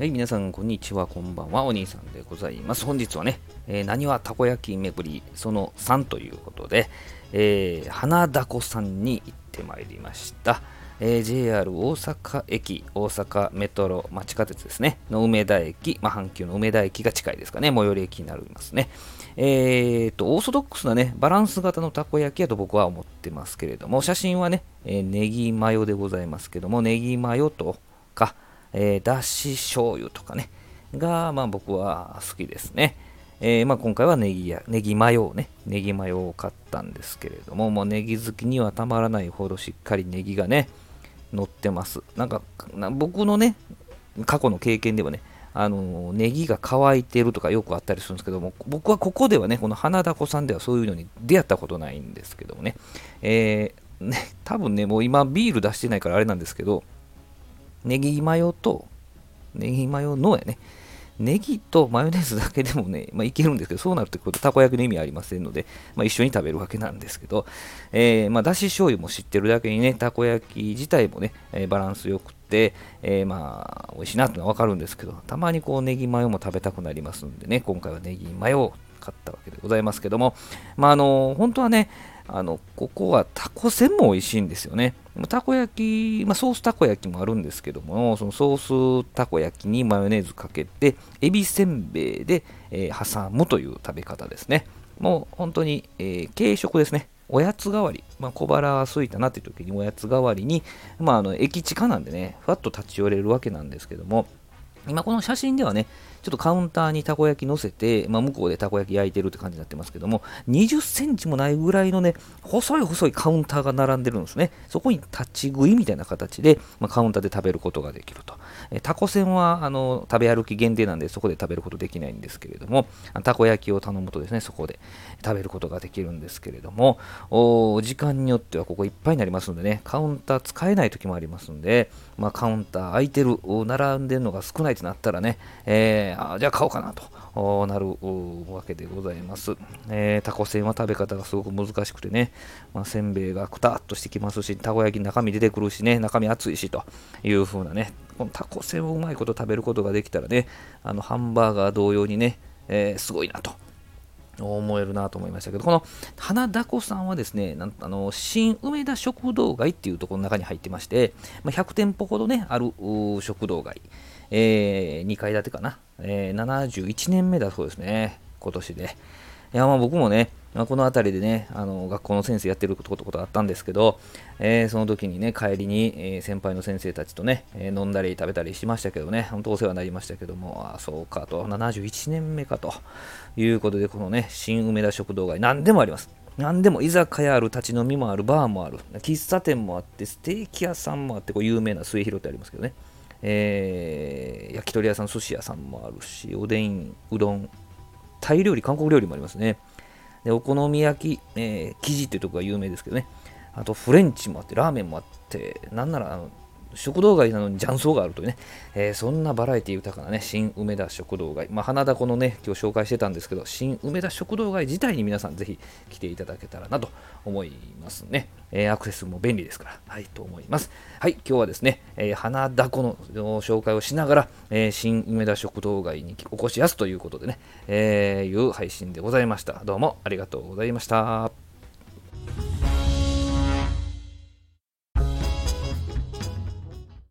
はい、皆さん、こんにちは、こんばんは、お兄さんでございます。本日はね、えー、何はたこ焼き巡りその3ということで、えー、花だこさんに行ってまいりました。えー、JR 大阪駅、大阪メトロ、まあ、地下鉄ですね、の梅田駅、まあ、阪急の梅田駅が近いですかね、最寄り駅になりますね。えーと、オーソドックスなね、バランス型のたこ焼きやと僕は思ってますけれども、写真はね、えー、ネギマヨでございますけども、ネギマヨとか、えー、だし醤油とかね、が、まあ僕は好きですね。えー、まあ、今回はネギや、ネギマヨをね、ネギマヨを買ったんですけれども、もうネギ好きにはたまらないほどしっかりネギがね、乗ってます。なんか、僕のね、過去の経験ではね、あのネギが乾いてるとかよくあったりするんですけども、僕はここではね、この花田子さんではそういうのに出会ったことないんですけどもね、えー、ね多分ね、もう今ビール出してないからあれなんですけど、ネギマヨと、ネギマヨのやね、ネギとマヨネーズだけでもね、まあ、いけるんですけど、そうなるとことたこ焼きの意味ありませんので、まあ、一緒に食べるわけなんですけど、えー、まあ、だし醤油も知ってるだけにね、たこ焼き自体もね、えー、バランスよくて、えー、まあ、美味しいなってのはわかるんですけど、たまにこう、ネギマヨも食べたくなりますんでね、今回はネギマヨを買ったわけでございますけども、まあ、あの、本当はね、あの、ここはタコせんも美味しいんですよね。たこ焼き、まあ、ソースたこ焼きもあるんですけども、そのソースたこ焼きにマヨネーズかけて、エビせんべいで、えー、挟むという食べ方ですね。もう本当に、えー、軽食ですね。おやつ代わり、まあ、小腹が空いたなという時におやつ代わりに、まあ、あの駅近なんでね、ふわっと立ち寄れるわけなんですけども、今この写真ではね、ちょっとカウンターにたこ焼き乗せて、まあ、向こうでたこ焼き焼いてるって感じになってますけども、20センチもないぐらいのね、細い細いカウンターが並んでるんですね。そこに立ち食いみたいな形で、まあ、カウンターで食べることができると。えタコ船はあの食べ歩き限定なんで、そこで食べることできないんですけれども、たこ焼きを頼むとですね、そこで食べることができるんですけれども、お時間によってはここいっぱいになりますんでね、カウンター使えない時もありますんで、まあ、カウンター空いてる、並んでるのが少ないとなったらね、えー、あじゃあ買おうかなとなるわけでございます。えー、タコせんは食べ方がすごく難しくてね、まあ、せんべいがくたっとしてきますし、たこ焼き中身出てくるしね、中身熱いしという風なね、このタコせんをうまいこと食べることができたらね、あのハンバーガー同様にね、えー、すごいなと。思えるなと思いましたけど、この花だこさんはですね、なんあの新梅田食堂街っていうところの中に入ってまして、まあ、100店舗ほどね、ある食堂街。えー、2階建てかな、えー、71年目だそうですね、今年で。いや、まあ僕もね、まあ、この辺りでね、あの学校の先生やってることことあったんですけど、えー、その時にね、帰りに、え、先輩の先生たちとね、え、飲んだり食べたりしましたけどね、本当お世話になりましたけども、あそうかと、71年目かということで、このね、新梅田食堂街、何でもあります。何でも居酒屋ある、立ち飲みもある、バーもある、喫茶店もあって、ステーキ屋さんもあって、こう有名な末広ってありますけどね。えー、焼き鳥屋さん、寿司屋さんもあるし、おでん、うどん、タイ料理、韓国料理もありますね。でお好み焼き、えー、生地っていうとこが有名ですけどね。あとフレンチもあって、ラーメンもあって、なんならあの食堂街なのに雀荘があるというね、えー、そんなバラエティ豊かなね、新梅田食堂街。まあ、花田このね、今日紹介してたんですけど、新梅田食堂街自体に皆さんぜひ来ていただけたらなと思いますね。えー、アクセスも便利ですから、はい、と思います。はい、今日はですね、えー、花田この紹介をしながら、えー、新梅田食堂街にお越しやすということでね、え、いう配信でございました。どうもありがとうございました。